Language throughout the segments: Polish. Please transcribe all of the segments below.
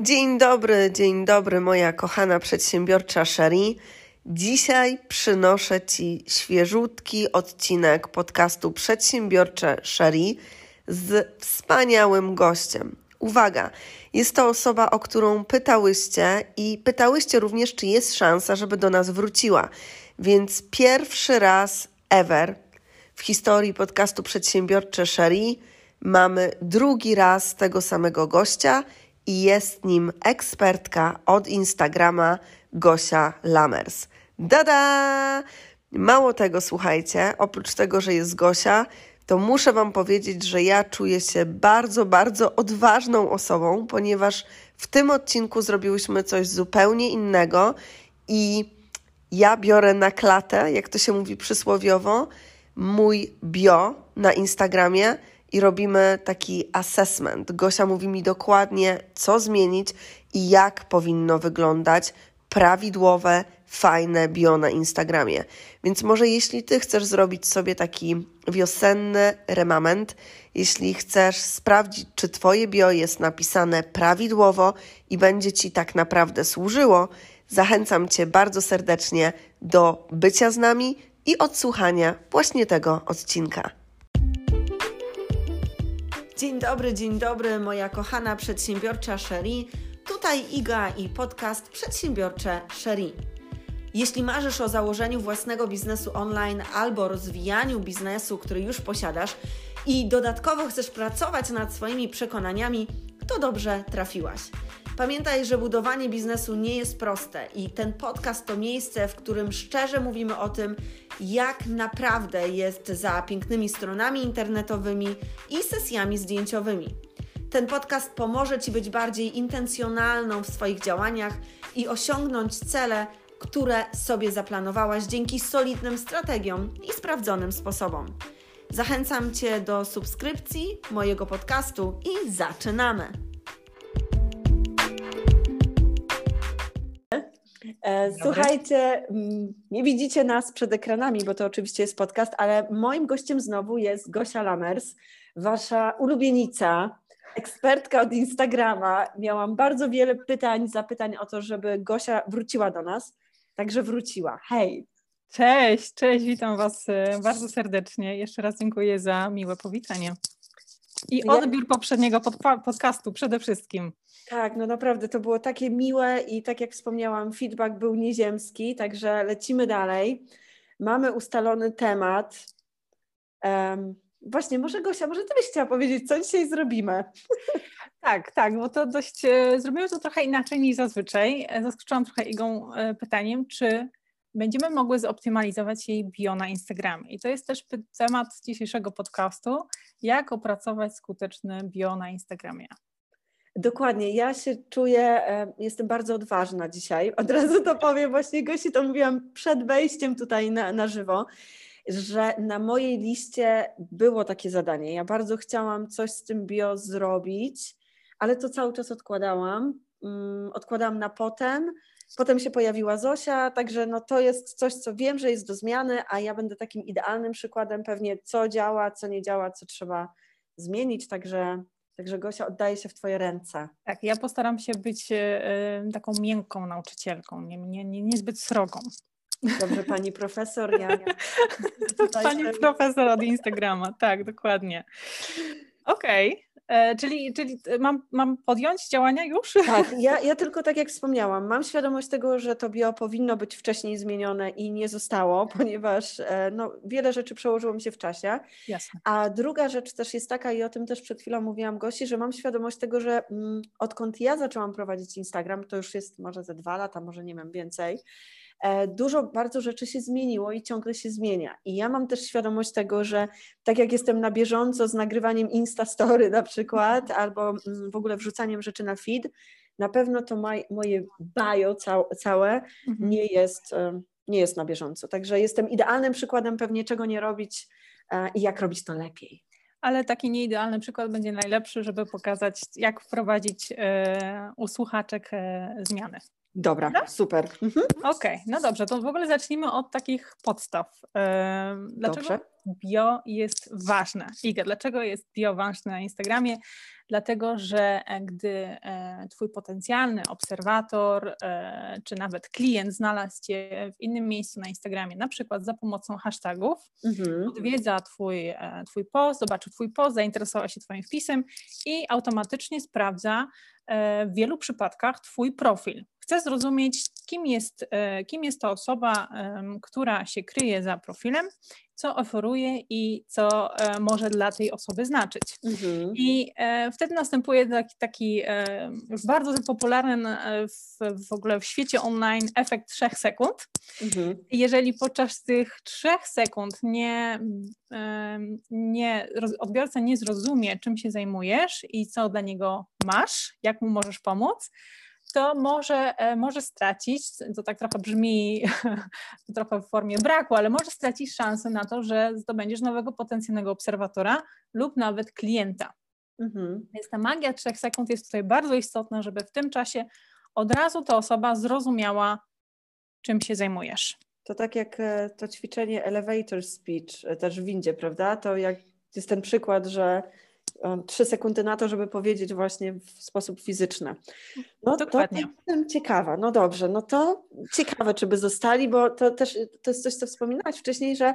Dzień dobry, dzień dobry, moja kochana przedsiębiorcza Sherry. Dzisiaj przynoszę Ci świeżutki odcinek podcastu Przedsiębiorcze Sherry z wspaniałym gościem. Uwaga, jest to osoba, o którą pytałyście i pytałyście również, czy jest szansa, żeby do nas wróciła. Więc pierwszy raz ever w historii podcastu Przedsiębiorcze Sherry mamy drugi raz tego samego gościa i jest nim ekspertka od Instagrama Gosia Lamers. Dada! Mało tego, słuchajcie, oprócz tego, że jest Gosia, to muszę Wam powiedzieć, że ja czuję się bardzo, bardzo odważną osobą, ponieważ w tym odcinku zrobiłyśmy coś zupełnie innego i ja biorę na klatę, jak to się mówi przysłowiowo, mój bio na Instagramie i robimy taki assessment. Gosia mówi mi dokładnie, co zmienić i jak powinno wyglądać prawidłowe, fajne bio na Instagramie. Więc może jeśli Ty chcesz zrobić sobie taki wiosenny remament, jeśli chcesz sprawdzić, czy Twoje bio jest napisane prawidłowo i będzie Ci tak naprawdę służyło, zachęcam Cię bardzo serdecznie do bycia z nami i odsłuchania właśnie tego odcinka. Dzień dobry, dzień dobry, moja kochana przedsiębiorcza Sherry. Tutaj Iga i podcast Przedsiębiorcze Sherry. Jeśli marzysz o założeniu własnego biznesu online albo rozwijaniu biznesu, który już posiadasz i dodatkowo chcesz pracować nad swoimi przekonaniami, to dobrze trafiłaś. Pamiętaj, że budowanie biznesu nie jest proste i ten podcast to miejsce, w którym szczerze mówimy o tym, jak naprawdę jest za pięknymi stronami internetowymi i sesjami zdjęciowymi. Ten podcast pomoże Ci być bardziej intencjonalną w swoich działaniach i osiągnąć cele, które sobie zaplanowałaś dzięki solidnym strategiom i sprawdzonym sposobom. Zachęcam Cię do subskrypcji mojego podcastu i zaczynamy! Słuchajcie, nie widzicie nas przed ekranami, bo to oczywiście jest podcast, ale moim gościem znowu jest Gosia Lamers, wasza ulubienica, ekspertka od Instagrama. Miałam bardzo wiele pytań, zapytań o to, żeby Gosia wróciła do nas, także wróciła. Hej! Cześć, cześć, witam Was e, bardzo serdecznie. Jeszcze raz dziękuję za miłe powitanie. I odbiór poprzedniego podcastu przede wszystkim. Tak, no naprawdę to było takie miłe i tak jak wspomniałam, feedback był nieziemski, także lecimy dalej. Mamy ustalony temat. Um, właśnie, może Gosia, może ty byś chciała powiedzieć, co dzisiaj zrobimy? Tak, tak, bo to dość, e, zrobimy to trochę inaczej niż zazwyczaj. E, zaskoczyłam trochę Igą e, pytaniem, czy będziemy mogły zoptymalizować jej bio na Instagramie. I to jest też temat dzisiejszego podcastu, jak opracować skuteczny bio na Instagramie. Dokładnie, ja się czuję, jestem bardzo odważna dzisiaj. Od razu to powiem, właśnie Gosi to mówiłam przed wejściem tutaj na, na żywo, że na mojej liście było takie zadanie. Ja bardzo chciałam coś z tym bio zrobić, ale to cały czas odkładałam. Mm, odkładałam na potem. Potem się pojawiła Zosia, także no to jest coś, co wiem, że jest do zmiany, a ja będę takim idealnym przykładem pewnie, co działa, co nie działa, co trzeba zmienić. Także Także Gosia, oddaje się w Twoje ręce. Tak, ja postaram się być y, taką miękką nauczycielką, nie, nie, nie, niezbyt srogą. Dobrze, pani profesor. Ja, ja pani profesor od Instagrama, tak, dokładnie. Okej. Okay. E, czyli, czyli mam, mam podjąć działania już? Tak, ja, ja tylko tak jak wspomniałam, mam świadomość tego, że to bio powinno być wcześniej zmienione i nie zostało, ponieważ e, no, wiele rzeczy przełożyło mi się w czasie. Jasne. A druga rzecz też jest taka, i o tym też przed chwilą mówiłam Gosi, że mam świadomość tego, że mm, odkąd ja zaczęłam prowadzić Instagram, to już jest może ze dwa lata, może nie wiem, więcej, E, dużo bardzo rzeczy się zmieniło i ciągle się zmienia. I ja mam też świadomość tego, że tak jak jestem na bieżąco z nagrywaniem Instastory na przykład, albo mm, w ogóle wrzucaniem rzeczy na feed, na pewno to moje bio całe mhm. nie, jest, e, nie jest na bieżąco. Także jestem idealnym przykładem pewnie czego nie robić e, i jak robić to lepiej ale taki nieidealny przykład będzie najlepszy, żeby pokazać, jak wprowadzić u słuchaczek zmiany. Dobra, no? super. Mhm. Okej, okay, no dobrze, to w ogóle zacznijmy od takich podstaw. Dlaczego dobrze. bio jest ważne? Iga, dlaczego jest bio ważne na Instagramie? dlatego że e, gdy e, Twój potencjalny obserwator e, czy nawet klient znalazł Cię w innym miejscu na Instagramie, na przykład za pomocą hashtagów, mhm. odwiedza twój, twój post, zobaczy Twój post, zainteresował się Twoim wpisem i automatycznie sprawdza w wielu przypadkach Twój profil. Chcę zrozumieć, kim jest, kim jest to osoba, która się kryje za profilem, co oferuje i co e, może dla tej osoby znaczyć. Mhm. I e, wtedy następuje taki, taki e, już bardzo popularny w, w ogóle w świecie online efekt trzech sekund. Mhm. Jeżeli podczas tych trzech sekund nie, nie, odbiorca nie zrozumie, czym się zajmujesz i co dla niego masz, jak mu możesz pomóc, to może, e, może stracić, to tak trochę brzmi trochę w formie braku, ale może stracić szansę na to, że zdobędziesz nowego potencjalnego obserwatora lub nawet klienta. Mhm. Więc ta magia trzech sekund jest tutaj bardzo istotna, żeby w tym czasie od razu ta osoba zrozumiała, czym się zajmujesz. To tak jak e, to ćwiczenie elevator speech e, też w windzie, prawda? To jak jest ten przykład, że trzy sekundy na to, żeby powiedzieć właśnie w sposób fizyczny. No Dokładnie. To jestem ciekawa, no dobrze, no to ciekawe, czy by zostali, bo to też to jest coś, co wspominałaś wcześniej, że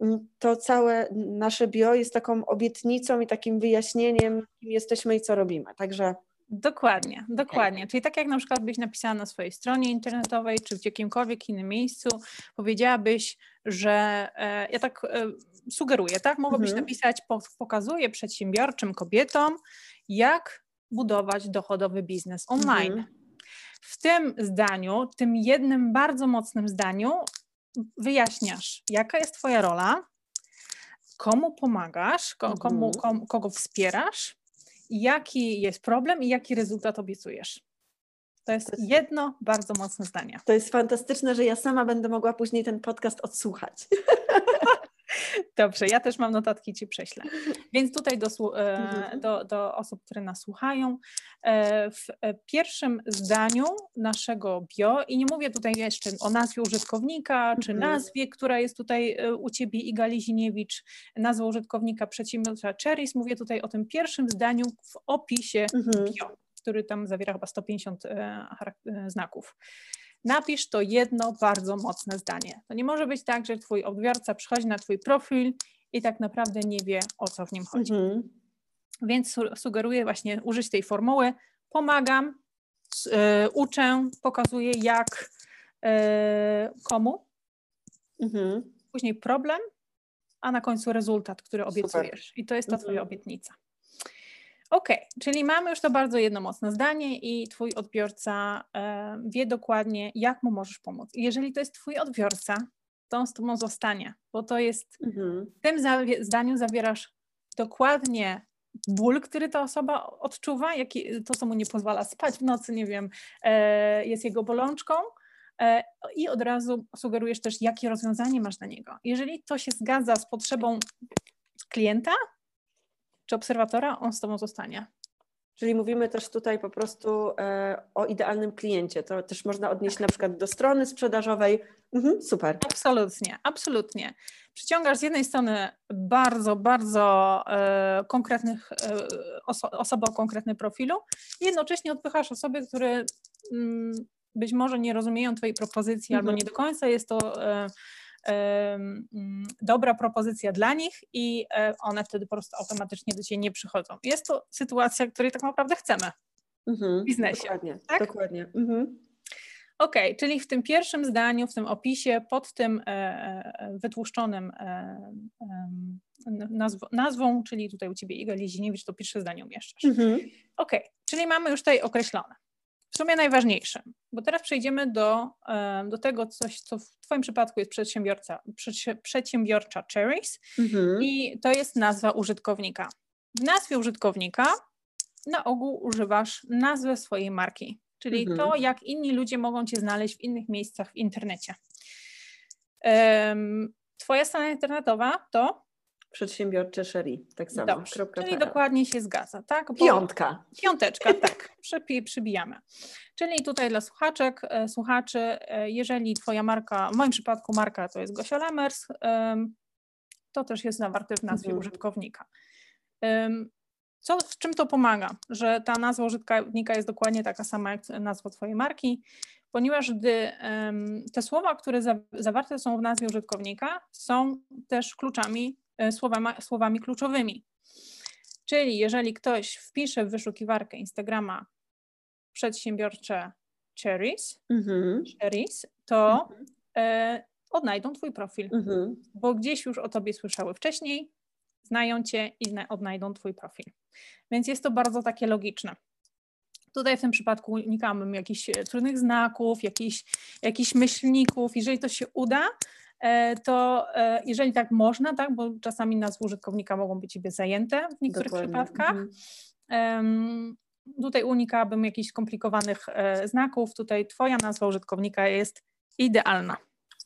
mm, to całe nasze bio jest taką obietnicą i takim wyjaśnieniem, kim jesteśmy i co robimy. Także Dokładnie, dokładnie. Czyli tak jak na przykład byś napisała na swojej stronie internetowej, czy w jakimkolwiek innym miejscu, powiedziałabyś, że e, ja tak e, sugeruję, tak? Mogłabyś mhm. napisać, pokazuję przedsiębiorczym kobietom, jak budować dochodowy biznes online. Mhm. W tym zdaniu, tym jednym bardzo mocnym zdaniu, wyjaśniasz, jaka jest Twoja rola, komu pomagasz, komu, mhm. komu, kogo wspierasz, jaki jest problem i jaki rezultat obiecujesz. To jest jedno bardzo mocne zdanie. To jest fantastyczne, że ja sama będę mogła później ten podcast odsłuchać. Dobrze, ja też mam notatki, Ci prześlę. Więc tutaj do, e, mhm. do, do osób, które nas słuchają, e, w e, pierwszym zdaniu naszego bio, i nie mówię tutaj jeszcze o nazwie użytkownika, czy mhm. nazwie, która jest tutaj u Ciebie, Iga Liziniewicz, nazwa użytkownika przedsiębiorstwa Cherries, mówię tutaj o tym pierwszym zdaniu w opisie mhm. bio, który tam zawiera chyba 150 znaków napisz to jedno bardzo mocne zdanie. To nie może być tak, że twój odbiorca przychodzi na twój profil i tak naprawdę nie wie, o co w nim chodzi. Mhm. Więc sugeruję właśnie użyć tej formuły. Pomagam, yy, uczę, pokazuję jak, yy, komu. Mhm. Później problem, a na końcu rezultat, który obiecujesz. Super. I to jest ta mhm. twoja obietnica. Ok, czyli mamy już to bardzo jedno mocne zdanie i Twój odbiorca e, wie dokładnie, jak mu możesz pomóc. jeżeli to jest Twój odbiorca, to on z Tobą zostanie, bo to jest, mhm. w tym zdaniu zawierasz dokładnie ból, który ta osoba odczuwa, jaki, to, co mu nie pozwala spać w nocy, nie wiem, e, jest jego bolączką, e, i od razu sugerujesz też, jakie rozwiązanie masz dla niego. Jeżeli to się zgadza z potrzebą klienta, czy obserwatora, on z Tobą zostanie. Czyli mówimy też tutaj po prostu e, o idealnym kliencie. To też można odnieść tak. na przykład do strony sprzedażowej. Mhm, super. Absolutnie, absolutnie. Przyciągasz z jednej strony bardzo, bardzo e, konkretnych e, oso osoby o konkretnym profilu i jednocześnie odpychasz osoby, które mm, być może nie rozumieją Twojej propozycji mhm. albo nie do końca jest to e, dobra propozycja dla nich i e, one wtedy po prostu automatycznie do Ciebie nie przychodzą. Jest to sytuacja, której tak naprawdę chcemy mhm, w biznesie. Dokładnie, tak? dokładnie. Mhm. OK, czyli w tym pierwszym zdaniu, w tym opisie, pod tym e, e, wytłuszczonym nazw nazwą, czyli tutaj u Ciebie Iga Liziniewicz, to pierwsze zdanie umieszczasz. Mhm. OK, czyli mamy już tutaj określone w sumie najważniejsze, bo teraz przejdziemy do, do tego, coś, co w Twoim przypadku jest przedsiębiorca, przedsiębiorcza Cherries mhm. i to jest nazwa użytkownika. W nazwie użytkownika na ogół używasz nazwy swojej marki, czyli mhm. to, jak inni ludzie mogą Cię znaleźć w innych miejscach w internecie. Um, twoja strona internetowa to Przedsiębiorcze Sherry, tak samo. Dobrze, czyli dokładnie się zgadza, tak? Bo Piątka. Piąteczka, tak, Przypi, przybijamy. Czyli tutaj dla słuchaczek, e, słuchaczy, e, jeżeli Twoja marka, w moim przypadku marka to jest Gosia Lemers, to też jest zawarte w nazwie mhm. użytkownika. co, w czym to pomaga, że ta nazwa użytkownika jest dokładnie taka sama jak nazwa Twojej marki, ponieważ gdy te słowa, które za, zawarte są w nazwie użytkownika, są też kluczami, słowami, słowami kluczowymi. Czyli jeżeli ktoś wpisze w wyszukiwarkę Instagrama przedsiębiorcze cherries, mhm. cherries to mhm. e, odnajdą Twój profil, mhm. bo gdzieś już o Tobie słyszały wcześniej, znają Cię i odnajdą Twój profil. Więc jest to bardzo takie logiczne. Tutaj w tym przypadku unikałabym jakichś e, trudnych znaków, jakichś, jakichś myślników. Jeżeli to się uda, e, to e, jeżeli tak można, tak, bo czasami nazwy użytkownika mogą być sobie zajęte w niektórych Dokładnie. przypadkach, mhm. tutaj unikałabym jakichś skomplikowanych znaków. Tutaj Twoja nazwa użytkownika jest idealna.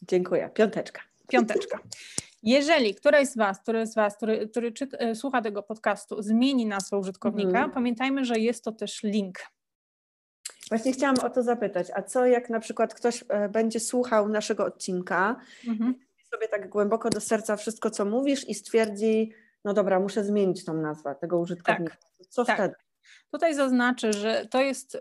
Dziękuję. Piąteczka. Piąteczka. Jeżeli któraś z Was, który z Was, który, który słucha tego podcastu, zmieni nazwę użytkownika, mhm. pamiętajmy, że jest to też link. Właśnie chciałam o to zapytać, a co jak na przykład ktoś e, będzie słuchał naszego odcinka, mhm. sobie tak głęboko do serca wszystko, co mówisz i stwierdzi, no dobra, muszę zmienić tą nazwę tego użytkownika. Tak. Co tak. wtedy? Tutaj zaznaczę, że to jest, e,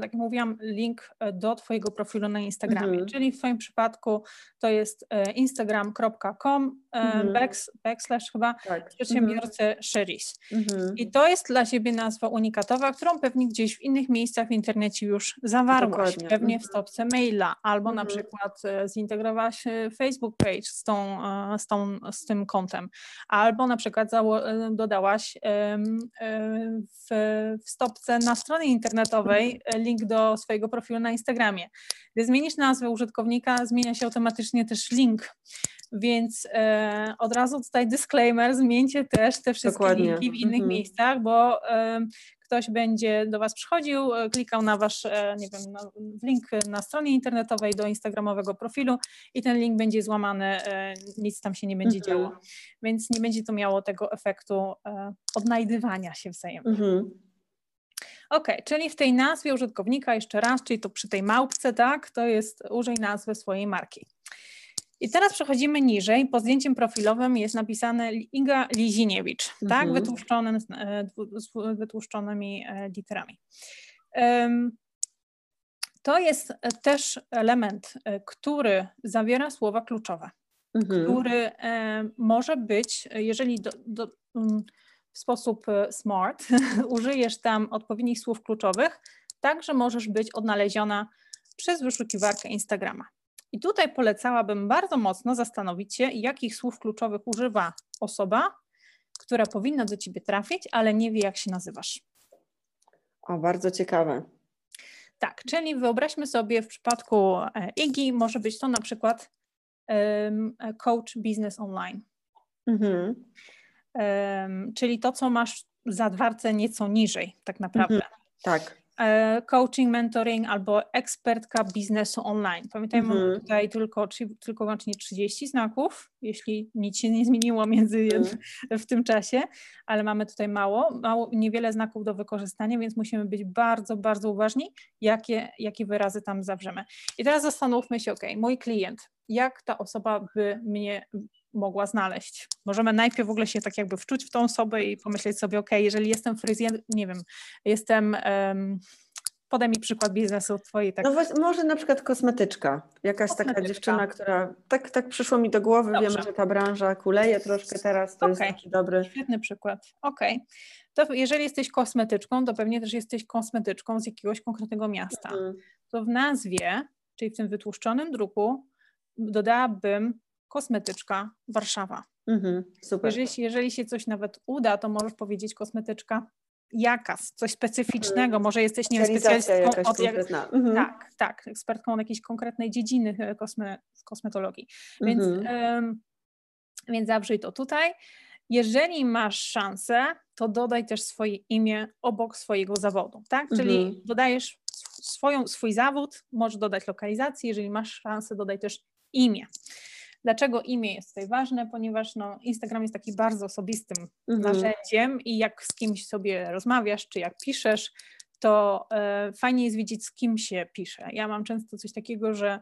tak jak mówiłam, link e, do Twojego profilu na Instagramie, mhm. czyli w Twoim przypadku to jest e, instagram.com mhm. backslash chyba tak. przedsiębiorcy mhm. Sheris. Mhm. I to jest dla Ciebie nazwa unikatowa, którą pewnie gdzieś w innych miejscach w internecie już zawarłaś, Dokładnie. pewnie w mhm. stopce maila, albo na mhm. przykład zintegrowałaś Facebook page z, tą, z, tą, z tym kontem, albo na przykład dodałaś w w stopce na stronie internetowej e, link do swojego profilu na Instagramie. Gdy zmienisz nazwę użytkownika, zmienia się automatycznie też link. Więc e, od razu tutaj disclaimer, zmieńcie też te wszystkie Dokładnie. linki w innych mhm. miejscach, bo e, ktoś będzie do Was przychodził, e, klikał na Wasz, e, nie wiem, na, link na stronie internetowej do instagramowego profilu i ten link będzie złamany, nic tam się nie będzie mhm. działo. Więc nie będzie to miało tego efektu odnajdywania się wzajemnie. Mhm. Ok, czyli w tej nazwie użytkownika jeszcze raz, czyli to przy tej małpce, tak, to jest użyj nazwy swojej marki. I teraz przechodzimy niżej. Po zdjęciem profilowym jest napisane Iga Liziniewicz, tak, mhm. tak, wytłuszczonym, e, z wytłuszczonymi e, literami. To jest też element, e, który zawiera słowa kluczowe, mhm. który może być, jeżeli do, do, mm, w sposób e, smart, użyjesz tam odpowiednich słów kluczowych, tak że możesz być odnaleziona przez wyszukiwarkę Instagrama. I tutaj polecałabym bardzo mocno zastanowić się, jakich słów kluczowych używa osoba, która powinna do ciebie trafić, ale nie wie, jak się nazywasz. O, bardzo ciekawe. Tak, czyli wyobraźmy sobie w przypadku e, IGI, może być to na przykład um, coach business online. Mhm czyli to, co masz za dwarce nieco niżej, tak naprawdę. Mhm, tak. E, coaching, mentoring albo ekspertka biznesu online. Pamiętajmy, mhm. tutaj tylko, tylko łącznie 30 znaków, jeśli nic się nie zmieniło między mhm. w tym czasie, ale mamy tutaj mało, mało, niewiele znaków do wykorzystania, więc musimy być bardzo, bardzo uważni, jakie, jakie wyrazy tam zawrzemy. I teraz zastanówmy się, ok, mój klient, jak ta osoba by mnie mogła znaleźć. Możemy najpierw w ogóle się tak jakby wczuć w tą osobę i pomyśleć sobie, ok, jeżeli jestem fryzjer, nie wiem, jestem... Um, podaj mi przykład biznesu twojej. Tak. No właśnie, może na przykład kosmetyczka. Jakaś kosmetyczka. taka dziewczyna, która tak, tak przyszło mi do głowy, Dobrze. wiem, że ta branża kuleje troszkę teraz, to okay. jest taki dobry. Świetny przykład. Okej. Okay. To jeżeli jesteś kosmetyczką, to pewnie też jesteś kosmetyczką z jakiegoś konkretnego miasta. Mhm. To w nazwie, czyli w tym wytłuszczonym druku, dodałabym kosmetyczka Warszawa. Mhm, super. Jeżeli, jeżeli się coś nawet uda, to możesz powiedzieć kosmetyczka jaka, coś specyficznego, mhm. może jesteś nie specjalistką od jak, mhm. tak, tak, ekspertką od jakiejś konkretnej dziedziny e, kosme, kosmetologii. Więc, mhm. um, więc zawrzyj to tutaj. Jeżeli masz szansę, to dodaj też swoje imię obok swojego zawodu, tak? Czyli mhm. dodajesz swoją, swój zawód, możesz dodać lokalizację, jeżeli masz szansę, dodaj też imię. Dlaczego imię jest tutaj ważne? Ponieważ no, Instagram jest taki bardzo osobistym mhm. narzędziem i jak z kimś sobie rozmawiasz, czy jak piszesz, to e, fajnie jest wiedzieć, z kim się pisze. Ja mam często coś takiego, że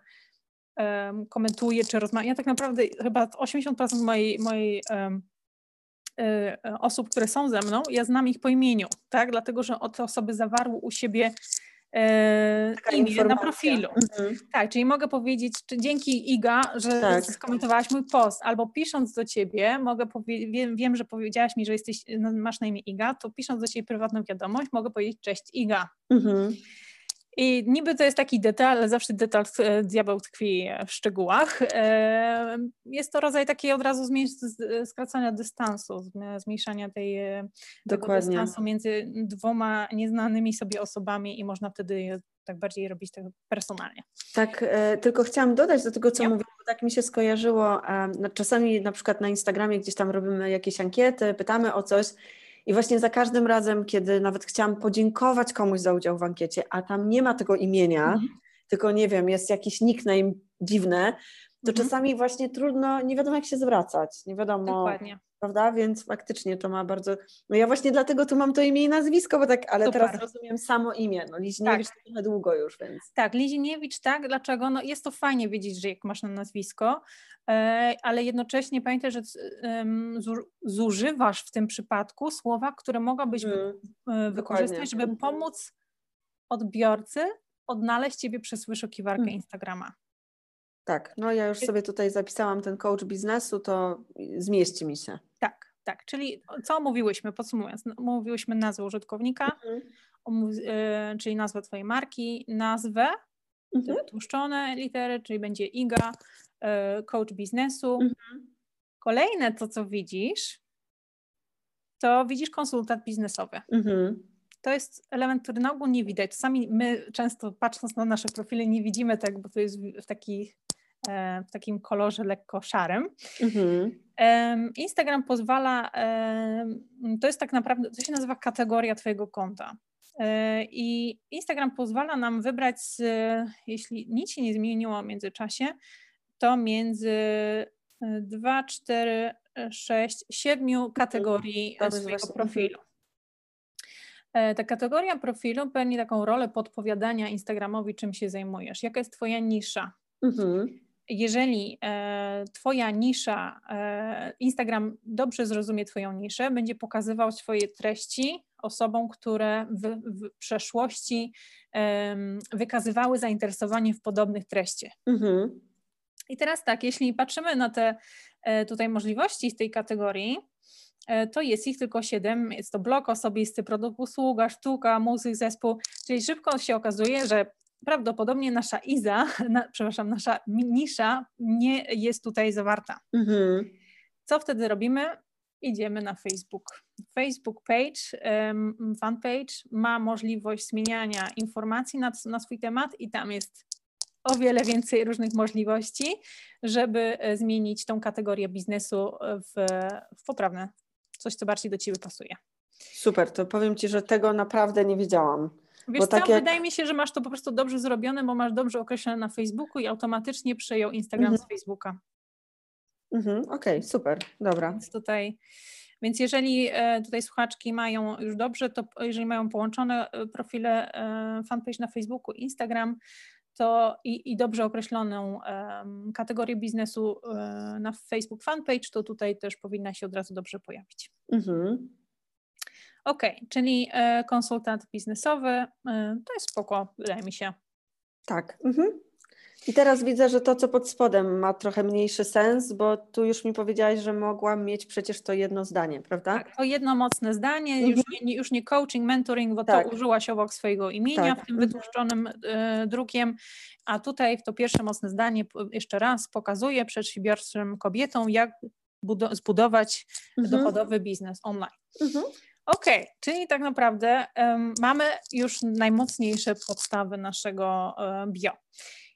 e, komentuję, czy rozmawiam. Ja tak naprawdę chyba 80% mojej, mojej osób, które są ze mną, ja znam ich po imieniu, tak? Dlatego, że te osoby zawarły u siebie e, imię na profilu. Mhm. Tak, czyli mogę powiedzieć, czy dzięki Iga, że tak. skomentowałaś mój post, albo pisząc do ciebie, mogę wiem, wiem, że powiedziałaś mi, że jesteś, no, masz na imię Iga, to pisząc do ciebie prywatną wiadomość, mogę powiedzieć cześć Iga. Mhm. I niby to jest taki detal, ale zawsze detal, e, diabeł tkwi w szczegółach. E, jest to rodzaj takiej od razu skracania dystansu, zmniejszania tej, e, dystansu między dwoma nieznanymi sobie osobami i można wtedy tak bardziej robić to personalnie. Tak, tylko chciałam dodać do tego, co mówię, bo tak mi się skojarzyło. czasami na przykład na Instagramie gdzieś tam robimy jakieś ankiety, pytamy o coś i właśnie za każdym razem, kiedy nawet chciałam podziękować komuś za udział w ankiecie, a tam nie ma tego imienia, mhm. tylko nie wiem, jest jakiś nickname dziwny, to mhm. czasami właśnie trudno, nie wiadomo jak się zwracać, nie wiadomo. Dokładnie prawda? Więc faktycznie to ma bardzo. No ja właśnie dlatego tu mam to imię i nazwisko, bo tak, ale Super. teraz rozumiem samo imię. No Liziniewicz tak. trochę długo już, więc. Tak, Liziniewicz, tak. Dlaczego? No jest to fajnie wiedzieć, że jak masz na nazwisko, e, ale jednocześnie pamiętaj, że zużywasz w tym przypadku słowa, które mogłabyś hmm. wykorzystać, żeby mhm. pomóc odbiorcy odnaleźć Ciebie przez wyszukiwarkę hmm. Instagrama. Tak, no ja już sobie tutaj zapisałam ten coach biznesu, to zmieści mi się. Tak, tak, czyli co omówiłyśmy, podsumowując, omówiłyśmy nazwę użytkownika, mhm. y, czyli nazwę Twojej marki, nazwę, mhm. tłuszczone litery, czyli będzie IGA, y, coach biznesu. Mhm. Kolejne to, co widzisz, to widzisz konsultant biznesowy. Mhm. To jest element, który na ogół nie widać. Czasami my często patrząc na nasze profile nie widzimy tego, bo to jest w takich E, w takim kolorze lekko szarym. Mhm. Instagram pozwala, to jest tak naprawdę, to się nazywa kategoria Twojego konta. E, I Instagram pozwala nam wybrać, jeśli nic się nie zmieniło w międzyczasie, to między 2, 4, 6, 7 kategorii to swojego profilu. E, ta kategoria profilu pełni taką rolę podpowiadania Instagramowi, czym się zajmujesz, jaka jest Twoja nisza. Mhm jeżeli e, Twoja nisza, e, Instagram dobrze zrozumie Twoją niszę, będzie pokazywał swoje treści osobom, które w, w przeszłości wykazywały zainteresowanie w podobnych treściach. Mhm. I teraz tak, jeśli patrzymy na te e, tutaj możliwości z tej kategorii, to jest ich tylko siedem. Jest to blog osobisty, produkt, usługa, sztuka, muzyk, zespół. Czyli szybko się okazuje, że prawdopodobnie nasza IZA, na, przepraszam, nasza nisza nie jest tutaj zawarta. Mhm. Co wtedy robimy? Idziemy na Facebook. Facebook page, um, fanpage ma możliwość zmieniania informacji na, na swój temat i tam jest o wiele więcej różnych możliwości, żeby e, zmienić tą kategorię biznesu w, w poprawne, coś, co bardziej do Ciebie pasuje. Super, to powiem Ci, że tego naprawdę nie wiedziałam. Wiesz bo co, tak jak... wydaje mi się, że masz to po prostu dobrze zrobione, bo masz dobrze określone na Facebooku i automatycznie przejął Instagram mhm. z Facebooka. Mhm, Okej, okay, super, dobra. Więc tutaj, więc jeżeli e, tutaj słuchaczki mają już dobrze, to jeżeli mają połączone e, profile e, fanpage na Facebooku, Instagram, to i, i dobrze określoną um, kategorię biznesu na Facebook fanpage, to tutaj też powinna się od razu dobrze pojawić. Mhm. Ok, czyli e, konsultant biznesowy, e, to jest spoko, wydaje mi się. Tak. Mhm. I teraz widzę, że to, co pod spodem ma trochę mniejszy sens, bo tu już mi powiedziałaś, że mogłam mieć przecież to jedno zdanie, prawda? Tak, to jedno mocne zdanie, mhm. już, nie, już nie coaching, mentoring, bo tak. to użyłaś obok swojego imienia tak. w tym mhm. wytłuszczonym y, drukiem, a tutaj to pierwsze mocne zdanie jeszcze raz pokazuje przedsiębiorczym kobietom, jak zbudować mhm. dochodowy biznes online. Mhm. Okej, okay, czyli tak naprawdę um, mamy już najmocniejsze podstawy naszego um, bio.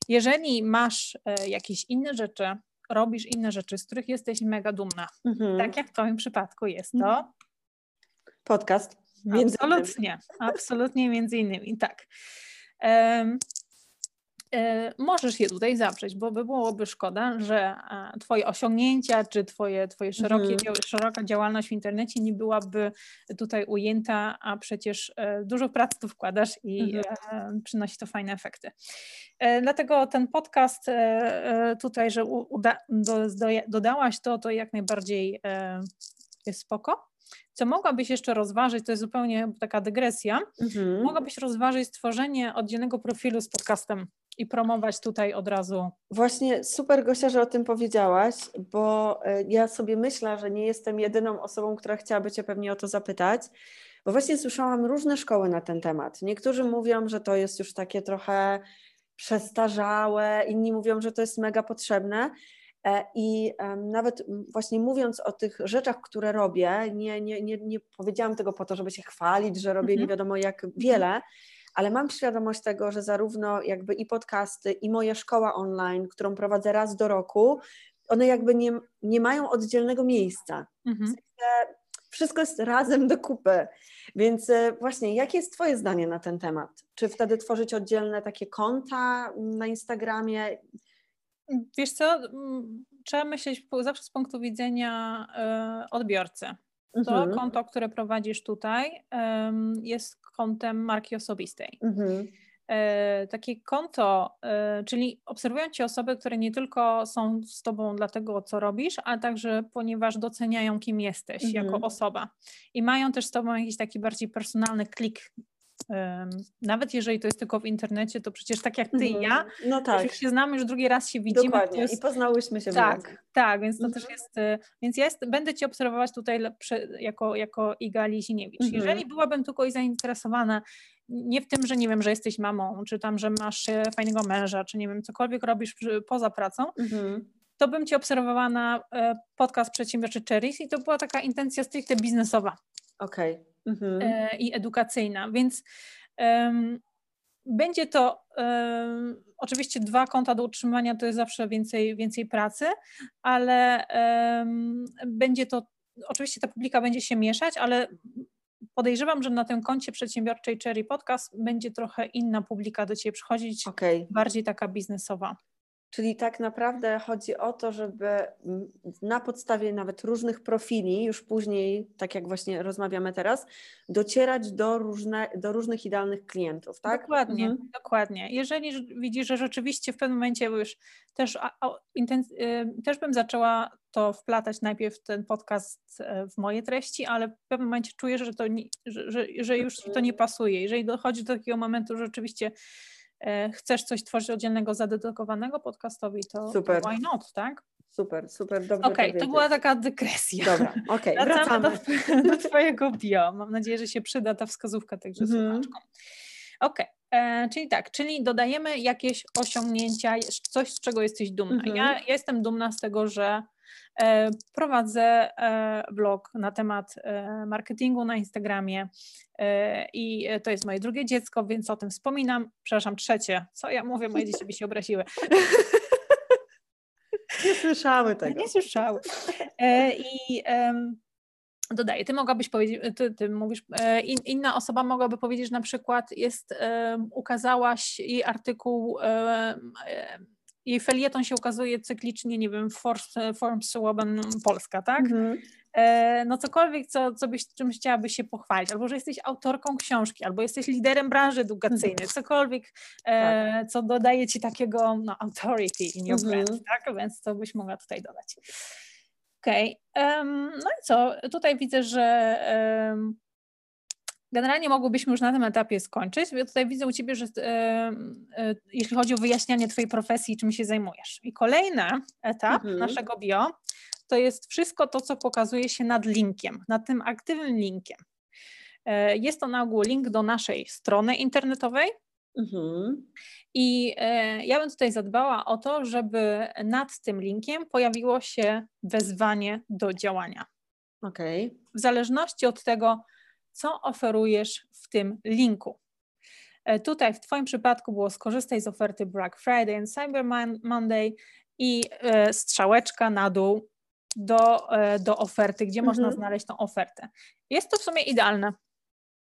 Jeżeli masz um, jakieś inne rzeczy, robisz inne rzeczy, z których jesteś mega dumna, mhm. tak jak w Twoim przypadku jest to mhm. podcast. Między absolutnie, innymi. absolutnie między innymi, tak. E, możesz je tutaj zawrzeć, bo by byłoby szkoda, że e, Twoje osiągnięcia czy Twoje, twoje szerokie, mhm. szeroka działalność w internecie nie byłaby tutaj ujęta, a przecież e, dużo pracy tu wkładasz i mhm. przynosi to fajne efekty. Dlatego ten podcast tutaj, że uda, do, dodałaś to, to jak najbardziej jest spoko. Co mogłabyś jeszcze rozważyć, to jest zupełnie taka dygresja, mhm. mogłabyś rozważyć stworzenie oddzielnego profilu z podcastem i promować tutaj od razu. Właśnie super Gosia, że o tym powiedziałaś, bo e, ja sobie myślę, że nie jestem jedyną osobą, która chciałaby Cię pewnie o to zapytać, bo właśnie słyszałam różne szkoły na ten temat. Niektórzy mówią, że to jest już takie trochę przestarzałe, inni mówią, że to jest mega potrzebne. E, I nawet właśnie mówiąc o tych rzeczach, które robię, nie, nie, nie, nie powiedziałam tego po to, żeby się chwalić, że robię nie mhm. wiadomo jak wiele, ale mam świadomość tego, że zarówno jakby i podcasty, i moja szkoła online, którą prowadzę raz do roku, one jakby nie, nie mają oddzielnego miejsca. Mhm. W sensie wszystko jest razem do kupy. Więc e, właśnie, jakie jest Twoje zdanie na ten temat? Czy wtedy tworzyć oddzielne takie konta na Instagramie? Wiesz co, trzeba myśleć zawsze z punktu widzenia y, odbiorcy. To mhm. konto, które prowadzisz tutaj, jest kontem marki osobistej. Mhm. E, takie konto, e, czyli obserwują Cię osoby, które nie tylko są z Tobą dlatego, co robisz, ale także ponieważ doceniają, kim jesteś mhm. jako osoba. I mają też z Tobą jakiś taki bardziej personalny klik nawet jeżeli to jest tylko w internecie, to przecież tak jak ty i ja, mhm. no tak. już się znamy, już drugi raz się widzimy. Dokładnie. Jest... I poznałyśmy się Tak, tak, więc to mhm. też jest, y, więc ja jest, będę Cię obserwować tutaj jako, jako Iga Liziniewicz. Mhm. Jeżeli byłabym tylko zainteresowana nie w tym, że nie wiem, że jesteś mamą, czy tam, że masz e, fajnego męża, czy nie wiem, cokolwiek robisz poza pracą, mhm. to bym Cię obserwowała na e, podcast Przedsiębiorczy Cherries i to była taka intencja stricte biznesowa. Okej. Okay mhm. E, i edukacyjna. Więc um, będzie to um, oczywiście dwa konta do utrzymania, to jest zawsze więcej, więcej pracy, ale um, będzie to, oczywiście ta publika będzie się mieszać, ale podejrzewam, że na tym koncie przedsiębiorczej Cherry Podcast będzie trochę inna publika do Ciebie przychodzić, okay. bardziej taka biznesowa. Czyli tak naprawdę chodzi o to, żeby na podstawie nawet różnych profili, już później, tak jak właśnie rozmawiamy teraz, docierać do, różne, do różnych idealnych klientów, tak? Dokładnie, mhm. dokładnie. Jeżeli widzisz, że rzeczywiście w pewnym momencie już też, y, też bym zaczęła to wplatać najpierw ten podcast e, w moje treści, ale w pewnym momencie czuję, że, to nie, że, że, że już to nie pasuje. Jeżeli dochodzi do takiego momentu, że rzeczywiście chcesz coś tworzyć oddzielnego, zadedykowanego podcastowi, to, super. why not, tak? Super, super, dobrze Okej, okay, to była taka dygresja. Dobra, okej, okay, wracamy. Do, do Twojego bio. Mam nadzieję, że się przyda ta wskazówka także mm. słuchaczkom. Okej, okay. E, czyli tak, czyli dodajemy jakieś osiągnięcia, coś, z czego jesteś dumna. Mm -hmm. Ja, ja jestem dumna z tego, że E, prowadzę blog na temat e, marketingu na Instagramie e, i to jest moje drugie dziecko, więc o tym wspominam. Przepraszam, trzecie. Co ja mówię, moje dzieci by się obraziły. Nie słyszały tego. Nie słyszały. I dodaję, ty mogłabyś powiedzieć, ty, ty mówisz, inna osoba mogłaby powiedzieć na przykład jest, ukazałaś jej artykuł jej felieton się ukazuje cyklicznie, nie wiem, Forms Woman Polska, tak? Mhm. E, no cokolwiek, co, co byś, czymś chciałabyś się pochwalić, albo że jesteś autorką książki, albo jesteś liderem branży edukacyjnej, mhm. cokolwiek, e, tak. co dodaje ci takiego no, authority in your mhm. brand, tak? Więc to byś mogła tutaj dodać. Okej, okay. um, no i co? Tutaj widzę, że um, Generalnie mogłybyśmy już na tym etapie skończyć. Ja tutaj widzę u Ciebie, że e, e, jeśli chodzi o wyjaśnianie Twojej profesji, czym się zajmujesz. I kolejny etap mhm. naszego bio to jest wszystko to, co pokazuje się nad linkiem, nad tym aktywnym linkiem. E, jest to na ogół link do naszej strony internetowej. Mhm. I ja bym tutaj zadbała o to, żeby nad tym linkiem pojawiło się wezwanie do działania. Okay. W zależności od tego, co oferujesz w tym linku. E, tutaj w Twoim przypadku było skorzystaj z oferty Black Friday and Cyber Monday i e, strzałeczka na dół do, e, do oferty, gdzie mhm. można znaleźć tą ofertę. Jest to w sumie idealne.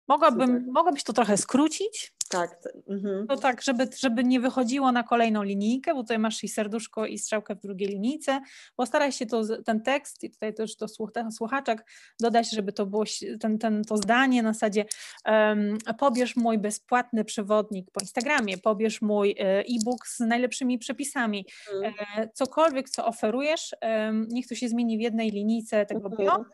Mogłabym, mogłabyś to trochę skrócić, tak. Mhm. To tak, żeby, żeby nie wychodziło na kolejną linijkę, bo tutaj masz i serduszko i strzałkę w drugiej linijce. Postaraj się to, ten tekst i tutaj też do słuchaczek dodać, żeby to było ten, ten, to zdanie na zasadzie um, pobierz mój bezpłatny przewodnik po Instagramie, pobierz mój e, e-book z najlepszymi przepisami. Mhm. E, cokolwiek, co oferujesz, um, niech to się zmieni w jednej linijce tego mhm. bio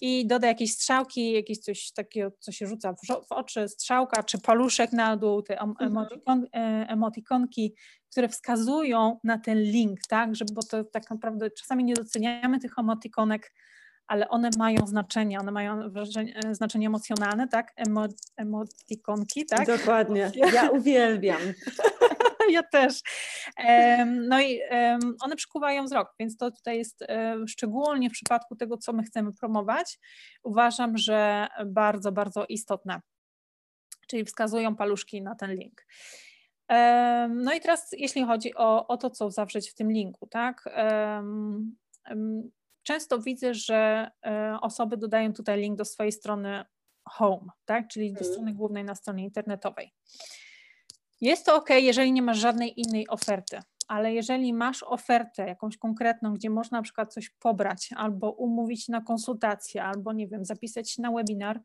i doda jakieś strzałki, jakieś coś takiego, co się rzuca w, oczy, strzałka czy paluszek na dół, te mhm. emotikon, e, emotikonki, które wskazują na ten link, tak, żeby, bo to tak naprawdę czasami nie doceniamy tych emotikonek, ale one mają znaczenie, one mają e, znaczenie emocjonalne, tak, Emo, emotikonki, tak? Dokładnie, ja uwielbiam. ja też. No i one przykuwają wzrok, więc to tutaj jest szczególnie w przypadku tego, co my chcemy promować, uważam, że bardzo, bardzo istotne. Czyli wskazują paluszki na ten link. No i teraz, jeśli chodzi o, o to, co zawrzeć w tym linku, tak? Często widzę, że e, osoby dodają tutaj link do swojej strony home, tak? czyli do mhm. strony głównej na stronie internetowej. Jest to ok, jeżeli nie masz żadnej innej oferty, ale jeżeli masz ofertę jakąś konkretną, gdzie można na przykład coś pobrać, albo umówić na konsultację, albo nie wiem, zapisać się na webinar,